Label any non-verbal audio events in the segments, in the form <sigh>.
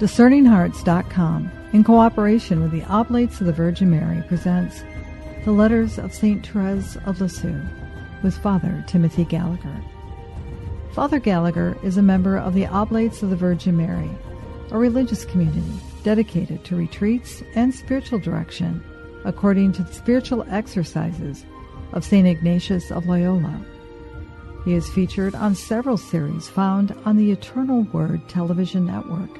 DiscerningHearts.com, in cooperation with the Oblates of the Virgin Mary, presents The Letters of St. Therese of Lisieux with Father Timothy Gallagher. Father Gallagher is a member of the Oblates of the Virgin Mary, a religious community dedicated to retreats and spiritual direction according to the spiritual exercises of St. Ignatius of Loyola. He is featured on several series found on the Eternal Word television network.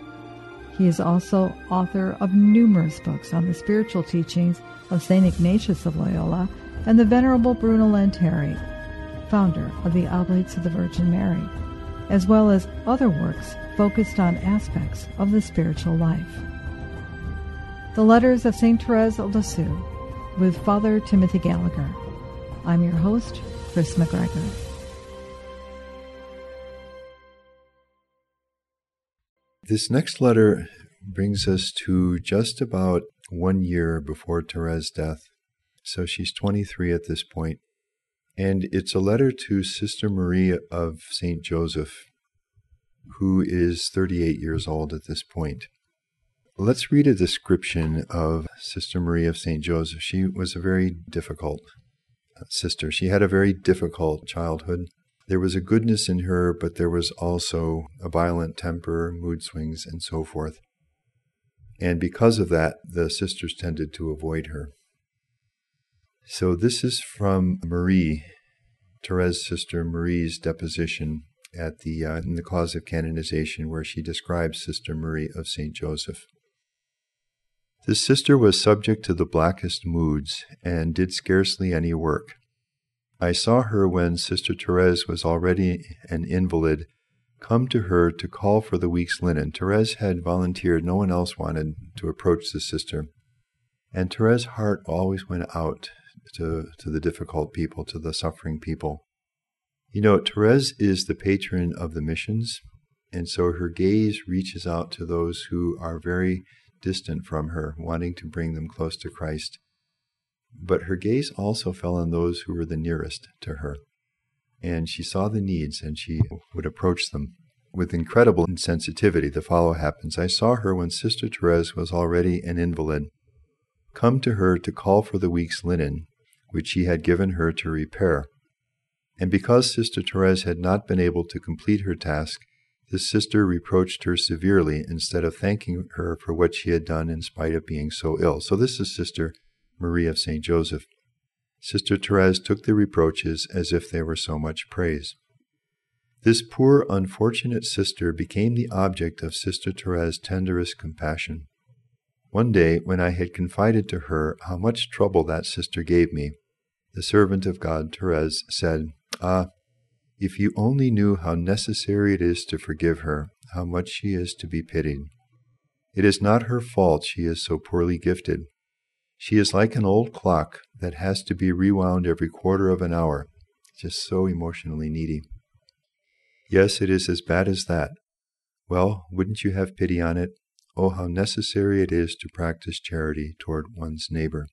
He is also author of numerous books on the spiritual teachings of St. Ignatius of Loyola and the Venerable Bruno Lanteri, founder of the Oblates of the Virgin Mary, as well as other works focused on aspects of the spiritual life. The Letters of St. Therese of Lisieux with Father Timothy Gallagher. I'm your host, Kris McGregor. This next letter brings us to just about one year before Therese's death. So she's 23 at this point. And it's a letter to Sister Marie of St. Joseph, who is 38 years old at this point. Let's read a description of Sister Marie of St. Joseph. She was a very difficult uh, sister. She had a very difficult childhood. There was a goodness in her, but there was also a violent temper, mood swings, and so forth. And because of that, the sisters tended to avoid her. So this is from Marie, Therese's sister Marie's deposition at the uh, in the cause of canonization, where she describes Sister Marie of Saint Joseph. This sister was subject to the blackest moods and did scarcely any work. I saw her when Sister Therese was already an invalid come to her to call for the week's linen. Therese had volunteered, no one else wanted to approach the sister. And Therese's heart always went out to, to the difficult people, to the suffering people. You know, Therese is the patron of the missions, and so her gaze reaches out to those who are very distant from her, wanting to bring them close to Christ. But her gaze also fell on those who were the nearest to her. And she saw the needs and she would approach them. With incredible insensitivity, the follow happens. I saw her when Sister Therese was already an invalid. Come to her to call for the week's linen, which she had given her to repair. And because Sister Therese had not been able to complete her task, this sister reproached her severely instead of thanking her for what she had done in spite of being so ill. So, this is Sister Marie of St. Joseph. Sister Therese took the reproaches as if they were so much praise. This poor, unfortunate sister became the object of Sister Therese's tenderest compassion. One day, when I had confided to her how much trouble that sister gave me, the servant of God, Therese, said, Ah, if you only knew how necessary it is to forgive her, how much she is to be pitied. It is not her fault she is so poorly gifted. She is like an old clock that has to be rewound every quarter of an hour, just so emotionally needy. Yes, it is as bad as that. Well, wouldn't you have pity on it? Oh, how necessary it is to practice charity toward one's neighbor.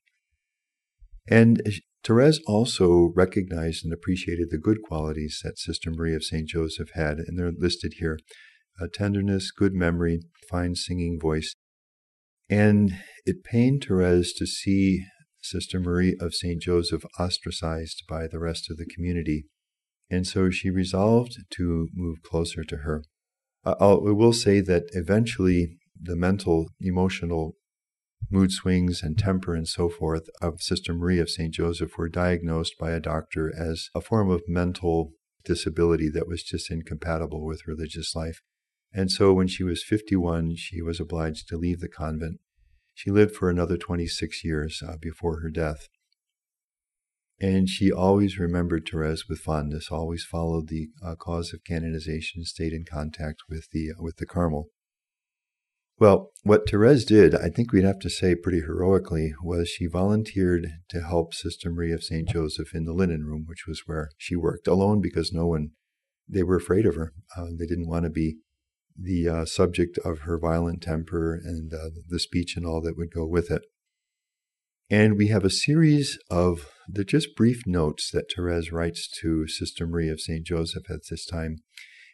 And uh, Therese also recognized and appreciated the good qualities that Sister Marie of St. Joseph had, and they're listed here a tenderness, good memory, fine singing voice, and it pained Therese to see Sister Marie of St. Joseph ostracized by the rest of the community. And so she resolved to move closer to her. Uh, I will say that eventually the mental, emotional mood swings and temper and so forth of Sister Marie of St. Joseph were diagnosed by a doctor as a form of mental disability that was just incompatible with religious life. And so when she was 51, she was obliged to leave the convent. She lived for another 26 years uh, before her death. And she always remembered Therese with fondness, always followed the uh, cause of canonization, stayed in contact with the, uh, with the Carmel. Well, what Therese did, I think we'd have to say pretty heroically, was she volunteered to help Sister Marie of St. Joseph in the linen room, which was where she worked, alone because no one, they were afraid of her. Uh, they didn't want to be the uh, subject of her violent temper and uh, the speech and all that would go with it. And we have a series of the just brief notes that Therese writes to Sister Marie of St. Joseph at this time.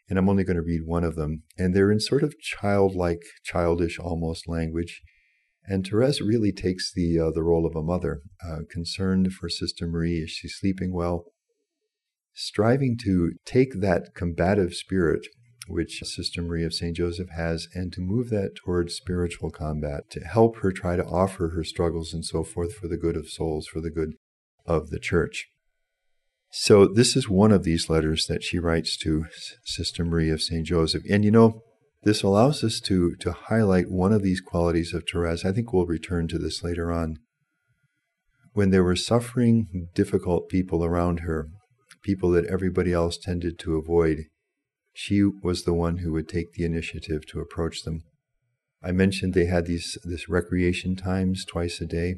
And I'm only going to read one of them. And they're in sort of childlike, childish almost language. And Therese really takes the uh, the role of a mother, uh, concerned for Sister Marie. Is she sleeping well? Striving to take that combative spirit which Sister Marie of St. Joseph has, and to move that towards spiritual combat, to help her try to offer her struggles and so forth for the good of souls, for the good of the church. So, this is one of these letters that she writes to Sister Marie of St. Joseph. And you know, this allows us to, to highlight one of these qualities of Therese. I think we'll return to this later on. When there were suffering, difficult people around her, people that everybody else tended to avoid, she was the one who would take the initiative to approach them. I mentioned they had these this recreation times twice a day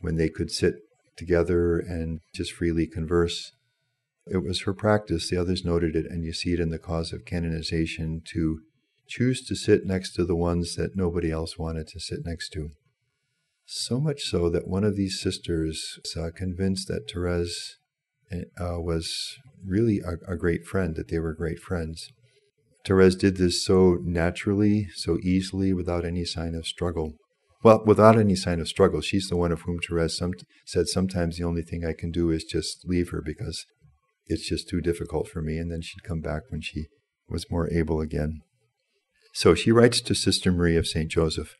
when they could sit together and just freely converse. It was her practice, the others noted it, and you see it in the cause of canonization, to choose to sit next to the ones that nobody else wanted to sit next to. So much so that one of these sisters uh, convinced that Therese uh, was really a, a great friend, that they were great friends. Therese did this so naturally, so easily, without any sign of struggle. Well, without any sign of struggle. She's the one of whom Therese some, said, Sometimes the only thing I can do is just leave her because it's just too difficult for me. And then she'd come back when she was more able again. So she writes to Sister Marie of St. Joseph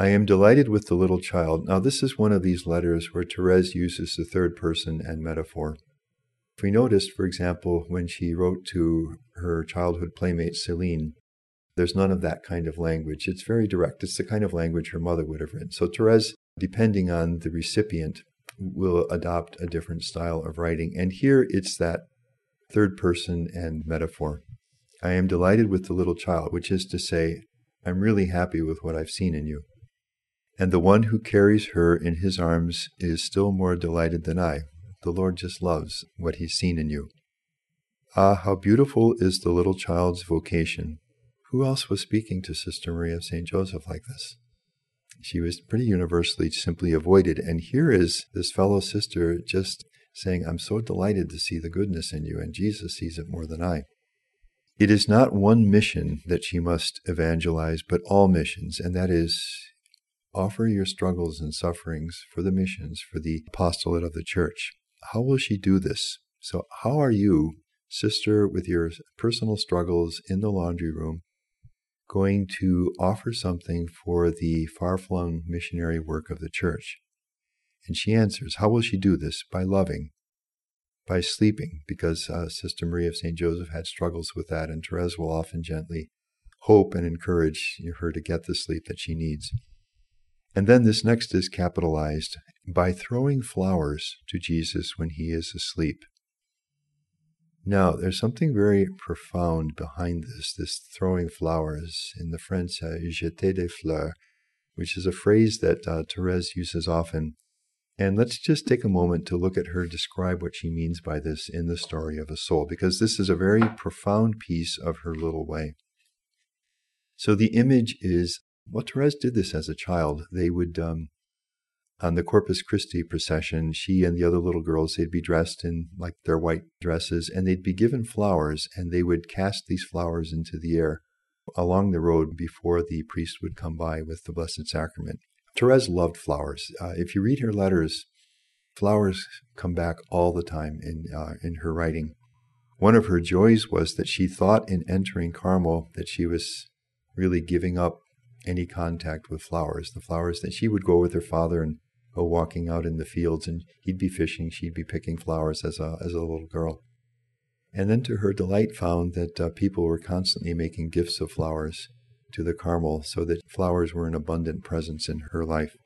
I am delighted with the little child. Now, this is one of these letters where Therese uses the third person and metaphor. If we noticed, for example, when she wrote to her childhood playmate Celine, there's none of that kind of language. It's very direct. It's the kind of language her mother would have written. So Therese, depending on the recipient, will adopt a different style of writing. And here it's that third person and metaphor. I am delighted with the little child, which is to say, I'm really happy with what I've seen in you. And the one who carries her in his arms is still more delighted than I, the Lord just loves what He's seen in you. Ah, how beautiful is the little child's vocation. Who else was speaking to Sister Marie of St. Joseph like this? She was pretty universally simply avoided. And here is this fellow sister just saying, I'm so delighted to see the goodness in you, and Jesus sees it more than I. It is not one mission that she must evangelize, but all missions, and that is offer your struggles and sufferings for the missions, for the apostolate of the church how will she do this? So, how are you, sister, with your personal struggles in the laundry room, going to offer something for the far flung missionary work of the church? And she answers, How will she do this? By loving, by sleeping, because uh, Sister Marie of St. Joseph had struggles with that, and Therese will often gently hope and encourage her to get the sleep that she needs. And then this next is capitalized by throwing flowers to Jesus when he is asleep. Now, there's something very profound behind this, this throwing flowers. In the French, uh, jeter des fleurs, which is a phrase that uh, Therese uses often. And let's just take a moment to look at her describe what she means by this in the story of a soul, because this is a very profound piece of her little way. So the image is well, Therese did this as a child. They would, um, on the Corpus Christi procession, she and the other little girls, they'd be dressed in like their white dresses and they'd be given flowers and they would cast these flowers into the air along the road before the priest would come by with the Blessed Sacrament. Therese loved flowers. Uh, if you read her letters, flowers come back all the time in, uh, in her writing. One of her joys was that she thought in entering Carmel that she was really giving up any contact with flowers. The flowers that she would go with her father and go walking out in the fields, and he'd be fishing, she'd be picking flowers as a as a little girl. And then, to her delight, found that uh, people were constantly making gifts of flowers to the Carmel, so that flowers were an abundant presence in her life.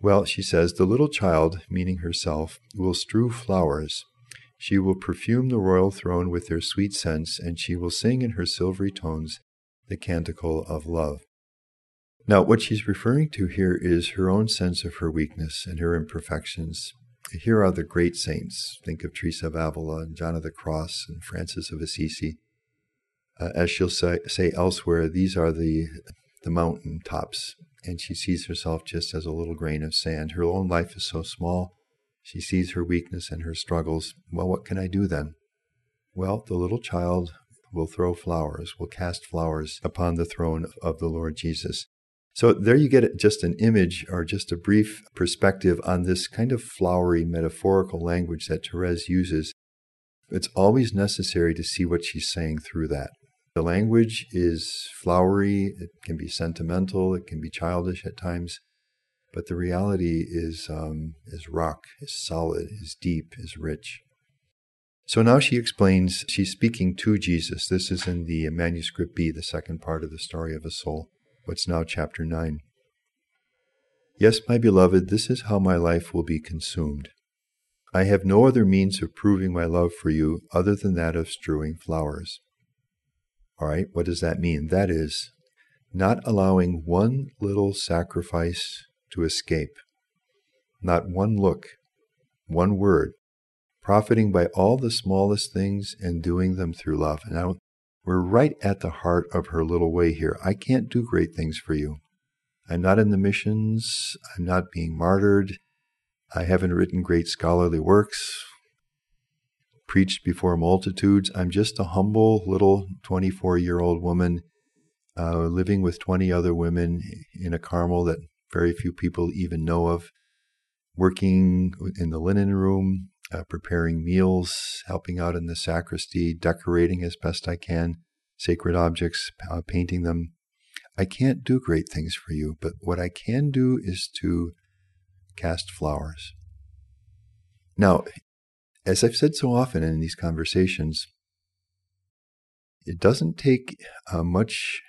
Well, she says, the little child, meaning herself, will strew flowers. She will perfume the royal throne with their sweet scents, and she will sing in her silvery tones the canticle of love. Now, what she's referring to here is her own sense of her weakness and her imperfections. Here are the great saints. Think of Teresa of Avila and John of the Cross and Francis of Assisi. Uh, as she'll say, say elsewhere, these are the, the mountain tops, and she sees herself just as a little grain of sand. Her own life is so small. She sees her weakness and her struggles. Well, what can I do then? Well, the little child will throw flowers, will cast flowers upon the throne of the Lord Jesus. So there you get just an image or just a brief perspective on this kind of flowery metaphorical language that Therese uses. It's always necessary to see what she's saying through that. The language is flowery, it can be sentimental, it can be childish at times, but the reality is, um, is rock, is solid, is deep, is rich. So now she explains, she's speaking to Jesus. This is in the manuscript B, the second part of the story of a soul, what's now chapter 9. Yes, my beloved, this is how my life will be consumed. I have no other means of proving my love for you other than that of strewing flowers. All right, what does that mean? That is, not allowing one little sacrifice to escape, not one look, one word, profiting by all the smallest things and doing them through love. Now, we're right at the heart of her little way here. I can't do great things for you. I'm not in the missions. I'm not being martyred. I haven't written great scholarly works preached before multitudes. I'm just a humble little 24 year old woman uh, living with 20 other women in a Carmel that very few people even know of, working in the linen room, uh, preparing meals, helping out in the sacristy, decorating as best I can sacred objects, uh, painting them. I can't do great things for you, but what I can do is to cast flowers. Now, as I've said so often in these conversations, it doesn't take uh, much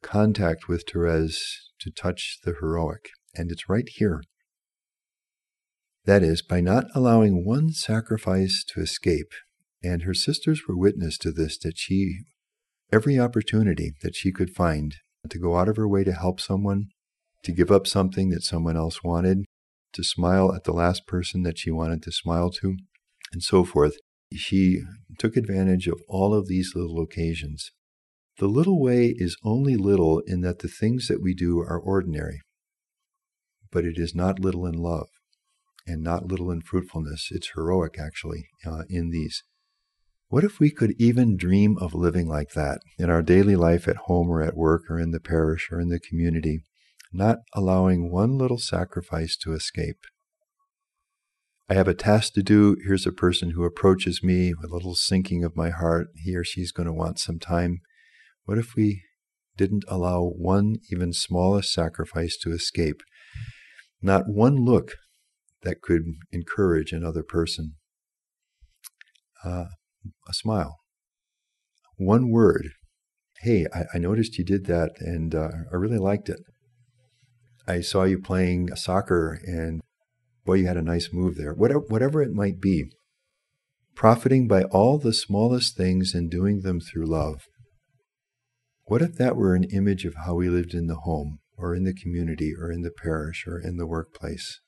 contact with Therese to touch the heroic, and it's right here. That is, by not allowing one sacrifice to escape, and her sisters were witness to this, that she, every opportunity that she could find to go out of her way to help someone, to give up something that someone else wanted, to smile at the last person that she wanted to smile to, and so forth. She took advantage of all of these little occasions. The little way is only little in that the things that we do are ordinary, but it is not little in love and not little in fruitfulness. It's heroic, actually, uh, in these. What if we could even dream of living like that in our daily life at home or at work or in the parish or in the community? not allowing one little sacrifice to escape. I have a task to do. Here's a person who approaches me with a little sinking of my heart. He or she's going to want some time. What if we didn't allow one even smallest sacrifice to escape? Not one look that could encourage another person. Uh, a smile. One word. Hey, I, I, noticed you did that and uh, I really liked it. I saw you playing soccer and boy, you had a nice move there. Whatever, whatever it might be, profiting by all the smallest things and doing them through love. What if that were an image of how we lived in the home, or in the community, or in the parish, or in the workplace?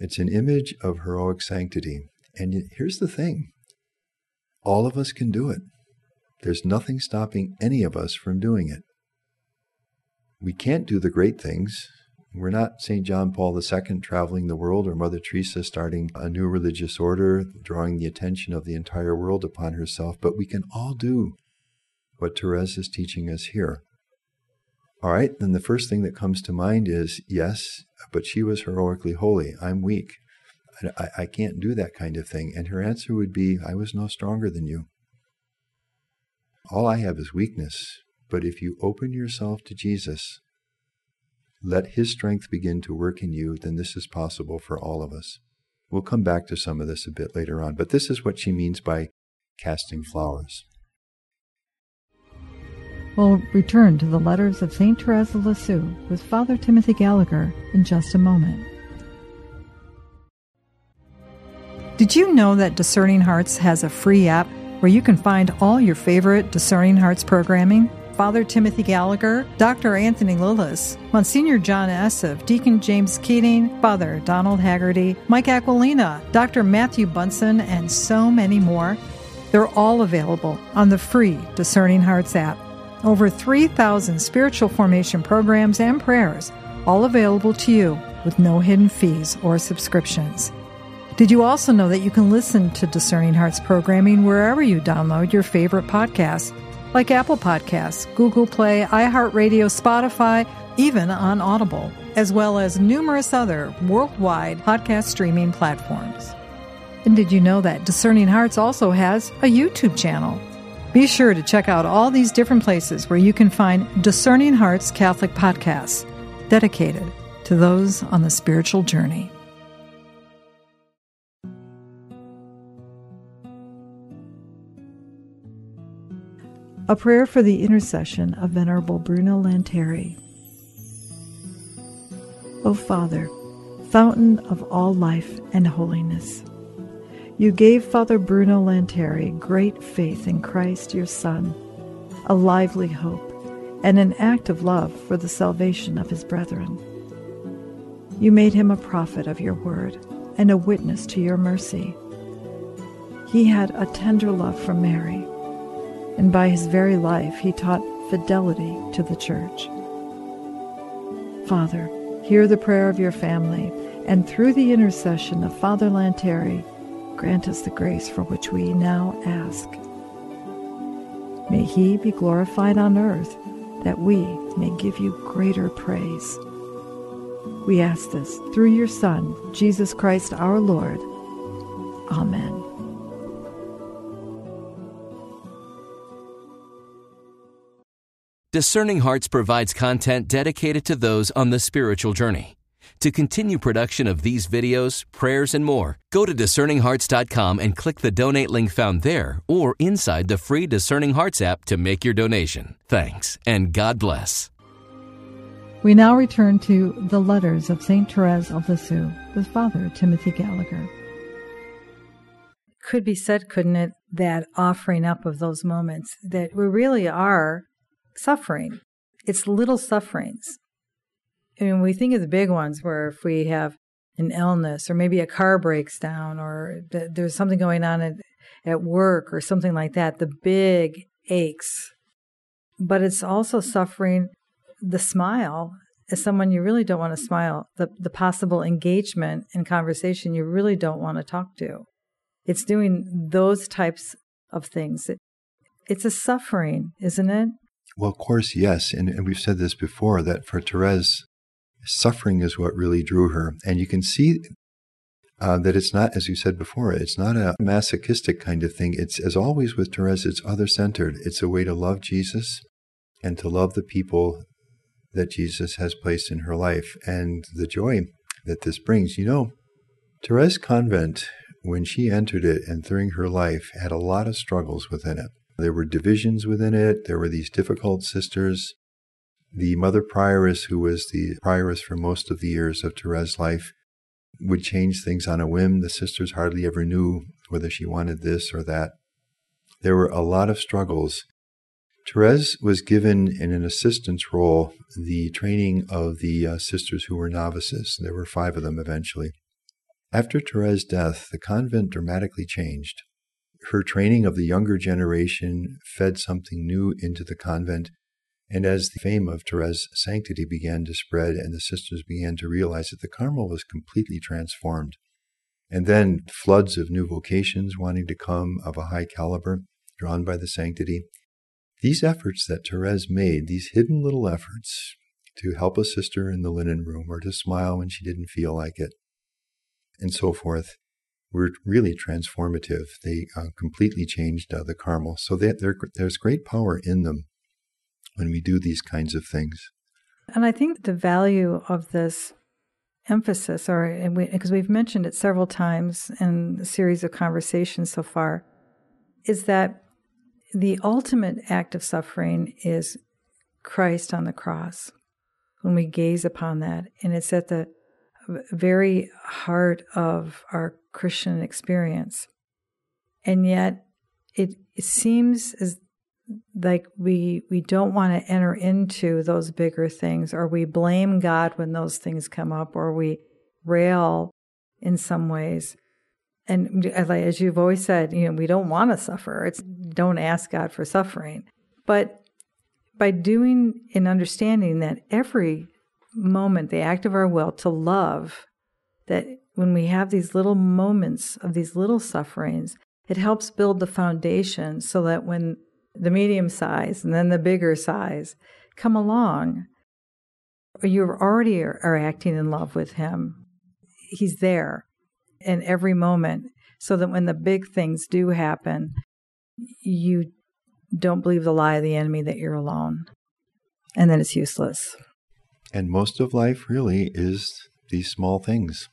It's an image of heroic sanctity. And here's the thing all of us can do it. There's nothing stopping any of us from doing it we can't do the great things. We're not St. John Paul II traveling the world or Mother Teresa starting a new religious order, drawing the attention of the entire world upon herself, but we can all do what Therese is teaching us here. All right, then the first thing that comes to mind is yes, but she was heroically holy. I'm weak. I, I can't do that kind of thing. And her answer would be, I was no stronger than you. All I have is weakness. But if you open yourself to Jesus, let His strength begin to work in you, then this is possible for all of us. We'll come back to some of this a bit later on, but this is what she means by casting flowers. We'll return to the letters of St. Therese of Lisieux with Father Timothy Gallagher in just a moment. Did you know that Discerning Hearts has a free app where you can find all your favorite Discerning Hearts programming? Father Timothy Gallagher, Dr. Anthony Lilles, Monsignor John Esseff, Deacon James Keating, Father Donald Haggerty, Mike Aquilina, Dr. Matthew Bunson, and so many more. They're all available on the free Discerning Hearts app. Over 3,000 spiritual formation programs and prayers, all available to you with no hidden fees or subscriptions. Did you also know that you can listen to Discerning Hearts programming wherever you download your favorite podcasts, like Apple Podcasts, Google Play, iHeartRadio, Spotify, even on Audible, as well as numerous other worldwide podcast streaming platforms. And did you know that Discerning Hearts also has a YouTube channel? Be sure to check out all these different places where you can find Discerning Hearts Catholic podcasts dedicated to those on the spiritual journey. A prayer for the intercession of Venerable Bruno Lanteri. O Father, fountain of all life and holiness, you gave Father Bruno Lanteri great faith in Christ your Son, a lively hope, and an act of love for the salvation of his brethren. You made him a prophet of your word and a witness to your mercy. He had a tender love for Mary and by his very life he taught fidelity to the Church. Father, hear the prayer of your family, and through the intercession of Father Lanteri, grant us the grace for which we now ask. May he be glorified on earth, that we may give you greater praise. We ask this through your Son, Jesus Christ our Lord. Amen. Discerning Hearts provides content dedicated to those on the spiritual journey. To continue production of these videos, prayers, and more, go to discerninghearts.com and click the donate link found there or inside the free Discerning Hearts app to make your donation. Thanks, and God bless. We now return to the letters of St. Therese of Lisieux with Father Timothy Gallagher. Could be said, couldn't it, that offering up of those moments that we really are suffering. It's little sufferings. I mean, we think of the big ones where if we have an illness or maybe a car breaks down or th- there's something going on at, at work or something like that, the big aches. But it's also suffering the smile as someone you really don't want to smile, the, the possible engagement in conversation you really don't want to talk to. It's doing those types of things. It, it's a suffering, isn't it? Well, of course, yes. And, and we've said this before that for Therese, suffering is what really drew her. And you can see uh, that it's not, as you said before, it's not a masochistic kind of thing. It's, as always with Therese, it's other centered. It's a way to love Jesus and to love the people that Jesus has placed in her life and the joy that this brings. You know, Therese Convent, when she entered it and during her life, had a lot of struggles within it. There were divisions within it. There were these difficult sisters. The mother prioress, who was the prioress for most of the years of Therese's life, would change things on a whim. The sisters hardly ever knew whether she wanted this or that. There were a lot of struggles. Therese was given in an assistance role the training of the uh, sisters who were novices. There were five of them eventually. After Therese's death, the convent dramatically changed her training of the younger generation fed something new into the convent. And as the fame of Therese's sanctity began to spread and the sisters began to realize that the Carmel was completely transformed, and then floods of new vocations wanting to come of a high caliber, drawn by the sanctity, these efforts that Therese made, these hidden little efforts to help a sister in the linen room or to smile when she didn't feel like it, and so forth, were really transformative. They uh, completely changed uh, the Carmel. So that there's great power in them when we do these kinds of things. And I think the value of this emphasis, or because we, we've mentioned it several times in a series of conversations so far, is that the ultimate act of suffering is Christ on the cross. When we gaze upon that, and it's at the very heart of our Christian experience. And yet it, it seems as like we we don't want to enter into those bigger things or we blame God when those things come up or we rail in some ways. And as you've always said, you know, we don't want to suffer. It's don't ask God for suffering. But by doing and understanding that every moment, the act of our will to love, that when we have these little moments of these little sufferings, it helps build the foundation so that when the medium size and then the bigger size come along, you already are, acting in love with him. He's there in every moment so that when the big things do happen, you don't believe the lie of the enemy that you're alone and that it's useless. And most of life really is these small things.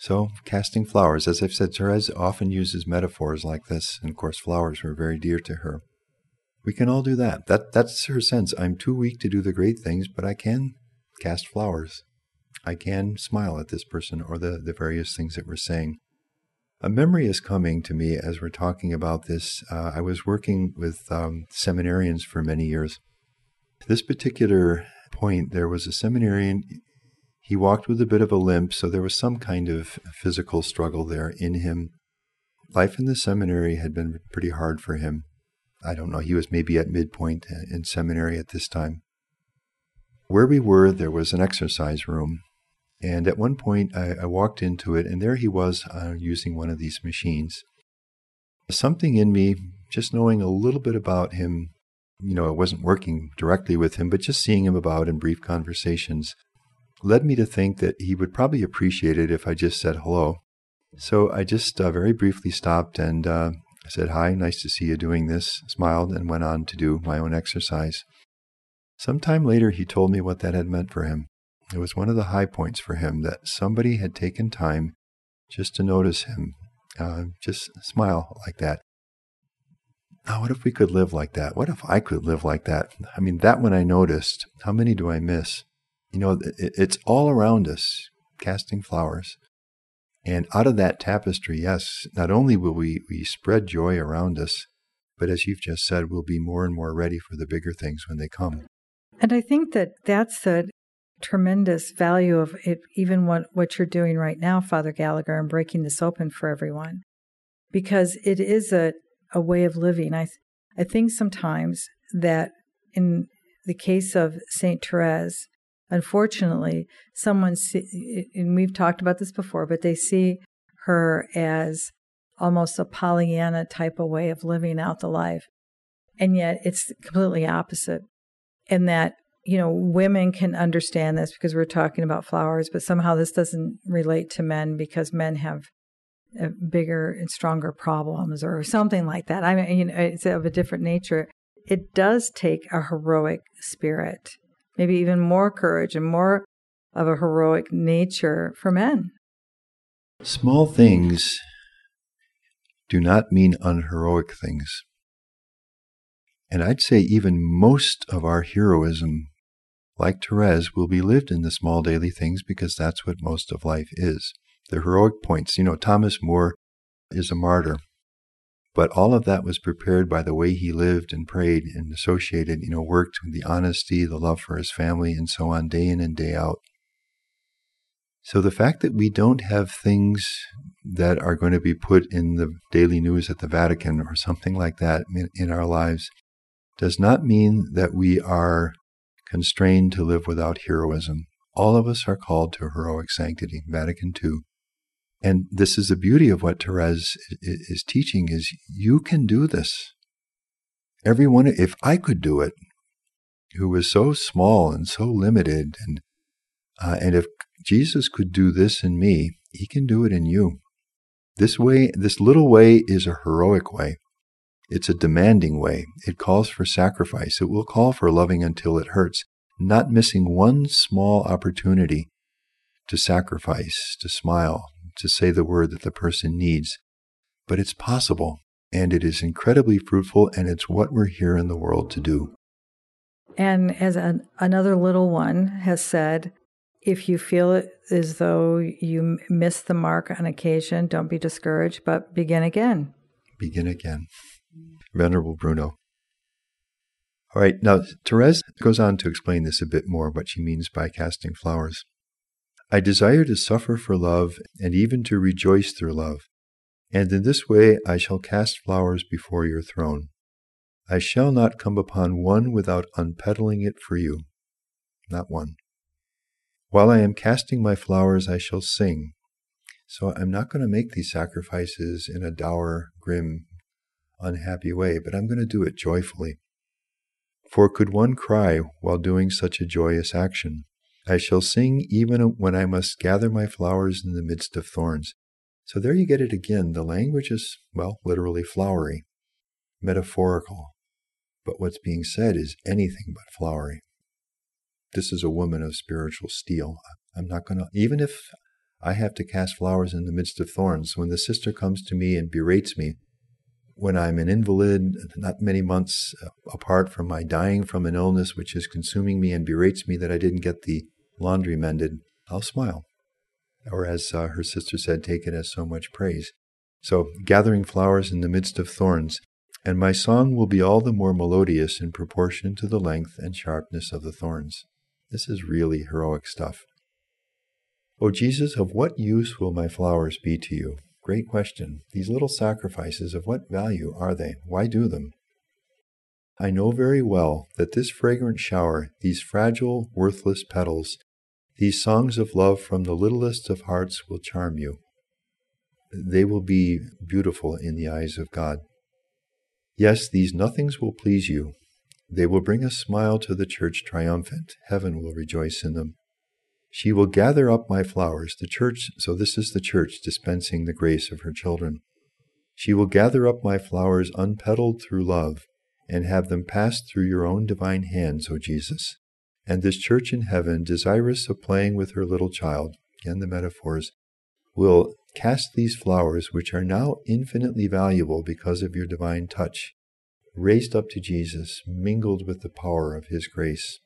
So, casting flowers, as I've said, Therese often uses metaphors like this, and of course, flowers were very dear to her. We can all do that. That that's her sense. I'm too weak to do the great things, but I can cast flowers. I can smile at this person or the, the various things that we're saying. A memory is coming to me as we're talking about this. Uh, I was working with um, seminarians for many years. This particular point, there was a seminarian. He walked with a bit of a limp, so there was some kind of physical struggle there in him. Life in the seminary had been pretty hard for him. I don't know, he was maybe at midpoint in seminary at this time. Where we were, there was an exercise room. And at one point, I, I walked into it, and there he was uh, using one of these machines. Something in me, just knowing a little bit about him, you know, I wasn't working directly with him, but just seeing him about in brief conversations, led me to think that he would probably appreciate it if I just said hello. So I just uh, very briefly stopped and uh, I said, Hi, nice to see you doing this, smiled, and went on to do my own exercise. Some time later, he told me what that had meant for him. It was one of the high points for him that somebody had taken time just to notice him, uh, just smile like that. Now, what if we could live like that? What if I could live like that? I mean, that one I noticed. How many do I miss? You know, it's all around us, casting flowers. And out of that tapestry, yes, not only will we, we spread joy around us, but as you've just said, we'll be more and more ready for the bigger things when they come. And I think that that's the tremendous value of it, even what, what you're doing right now, Father Gallagher, and breaking this open for everyone, because it is a, a way of living. I, I think sometimes that in the case of St. Therese, unfortunately, someone, see, and we've talked about this before, but they see her as almost a Pollyanna type of way of living out the life. And yet it's completely opposite. And that, you know, women can understand this because we're talking about flowers, but somehow this doesn't relate to men because men have bigger and stronger problems or something like that. I mean, you know, it's of a different nature. It does take a heroic spirit maybe even more courage and more of a heroic nature for men. Small things do not mean unheroic things. And I'd say even most of our heroism, like Therese, will be lived in the small daily things because that's what most of life is. The heroic points. You know, Thomas More is a martyr. But all of that was prepared by the way he lived and prayed and associated, you know, worked with the honesty, the love for his family, and so on, day in and day out. So the fact that we don't have things that are going to be put in the daily news at the Vatican or something like that in, our lives does not mean that we are constrained to live without heroism. All of us are called to heroic sanctity, Vatican II. And this is the beauty of what Therese is teaching is you can do this. Everyone, if I could do it, who was so small and so limited, and uh, and if Jesus could do this in me, he can do it in you. This way, this little way is a heroic way. It's a demanding way. It calls for sacrifice. It will call for loving until it hurts, not missing one small opportunity to sacrifice, to smile, to say the word that the person needs. But it's possible, and it is incredibly fruitful, and it's what we're here in the world to do. And as an, another little one has said, if you feel it as though you miss the mark on occasion, don't be discouraged, but begin again. Begin again. Venerable Bruno. All right, now Therese goes on to explain this a bit more, what she means by casting flowers. I desire to suffer for love and even to rejoice through love. And in this way I shall cast flowers before your throne. I shall not come upon one without unpetaling it for you. Not one. While I am casting my flowers, I shall sing. So I'm not going to make these sacrifices in a dour, grim, unhappy way, but I'm going to do it joyfully. For could one cry while doing such a joyous action? I shall sing even when I must gather my flowers in the midst of thorns. So there you get it again. The language is, well, literally flowery, metaphorical. But what's being said is anything but flowery. This is a woman of spiritual steel. I'm not going to, even if I have to cast flowers in the midst of thorns, when the sister comes to me and berates me, when I'm an invalid, not many months uh, apart from my dying from an illness which is consuming me and berates me that I didn't get the laundry mended, I'll smile. Or, as uh, her sister said, take it as so much praise. So, gathering flowers in the midst of thorns, and my song will be all the more melodious in proportion to the length and sharpness of the thorns. This is really heroic stuff. O Jesus, of what use will my flowers be to you? Great question. These little sacrifices, of what value are they? Why do them? I know very well that this fragrant shower, these fragile, worthless petals, these songs of love from the littlest of hearts will charm you. They will be beautiful in the eyes of God. Yes, these nothings will please you. They will bring a smile to the church triumphant. Heaven will rejoice in them. She will gather up my flowers, the church, so this is the church dispensing the grace of her children. She will gather up my flowers unpetaled through love, and have them pass through your own divine hands, O Jesus. And this church in heaven, desirous of playing with her little child, again the metaphors, will cast these flowers, which are now infinitely valuable because of your divine touch, raised up to Jesus, mingled with the power of his grace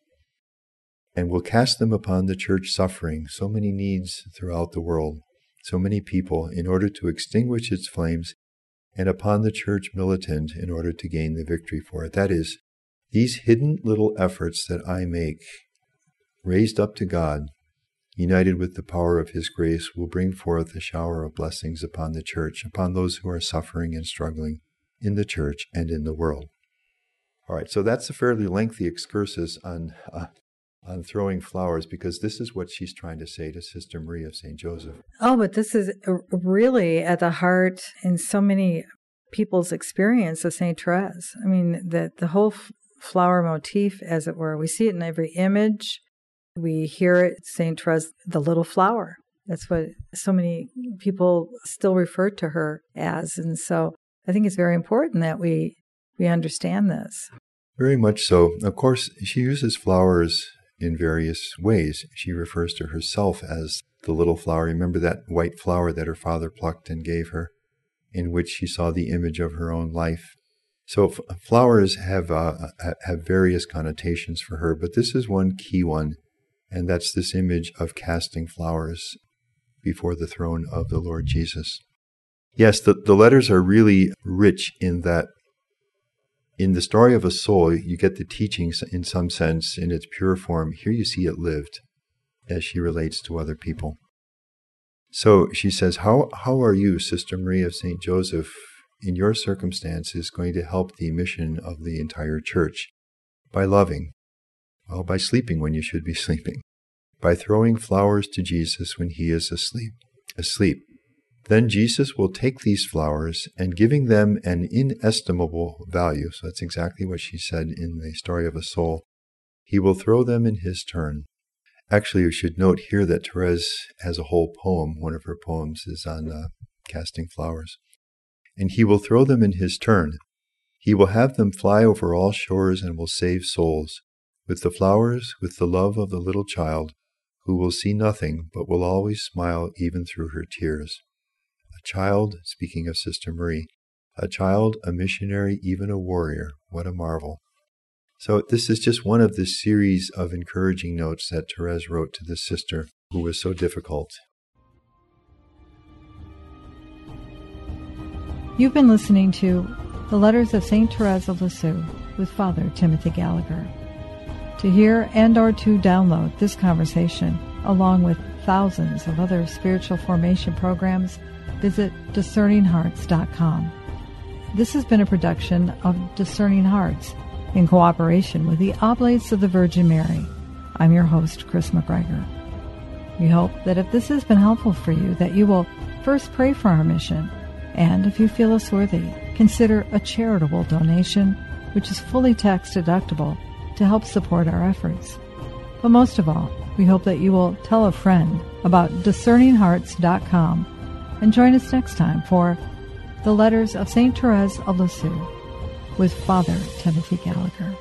and will cast them upon the church suffering so many needs throughout the world, so many people, in order to extinguish its flames, and upon the church militant in order to gain the victory for it. That is, these hidden little efforts that I make, raised up to God, united with the power of His grace, will bring forth a shower of blessings upon the church, upon those who are suffering and struggling in the church and in the world. All right, so that's a fairly lengthy excursus on uh, on throwing flowers because this is what she's trying to say to Sister Marie of St. Joseph. Oh, but this is really at the heart in so many people's experience of St. Therese. I mean, that the whole flower motif, as it were, we see it in every image. We hear it, St. Therese, the little flower. That's what so many people still refer to her as. And so I think it's very important that we we understand this. Very much so. Of course, she uses flowers in various ways. She refers to herself as the little flower. Remember that white flower that her father plucked and gave her, in which she saw the image of her own life. So f- flowers have uh, have various connotations for her, but this is one key one, and that's this image of casting flowers before the throne of the Lord Jesus. Yes, the, the letters are really rich in that in the story of a soul, you get the teachings in some sense in its pure form. Here you see it lived as she relates to other people. So she says, How, how are you, Sister Marie of St. Joseph, in your circumstances, going to help the mission of the entire church? By loving. Well, by sleeping when you should be <laughs> sleeping. By throwing flowers to Jesus when he is asleep. Asleep. Then Jesus will take these flowers and giving them an inestimable value, so that's exactly what she said in the story of a soul, he will throw them in his turn. Actually, you should note here that Therese has a whole poem. One of her poems is on uh, casting flowers. And he will throw them in his turn. He will have them fly over all shores and will save souls. With the flowers, with the love of the little child, who will see nothing but will always smile even through her tears A child, speaking of Sister Marie, a child, a missionary, even a warrior. What a marvel. So, this is just one of the series of encouraging notes that Therese wrote to this sister who was so difficult. You've been listening to The Letters of St. Therese of Lisieux with Father Timothy Gallagher. To hear and or to download this conversation, along with thousands of other spiritual formation programs, visit discerninghearts.com. This has been a production of Discerning Hearts in cooperation with the Oblates of the Virgin Mary. I'm your host, Kris McGregor. We hope that if this has been helpful for you, that you will First, pray for our mission, and if you feel us worthy, consider a charitable donation, which is fully tax deductible, to help support our efforts. But most of all, we hope that you will tell a friend about discerninghearts.com and join us next time for The Letters of St. Therese of Lisieux with Father Timothy Gallagher.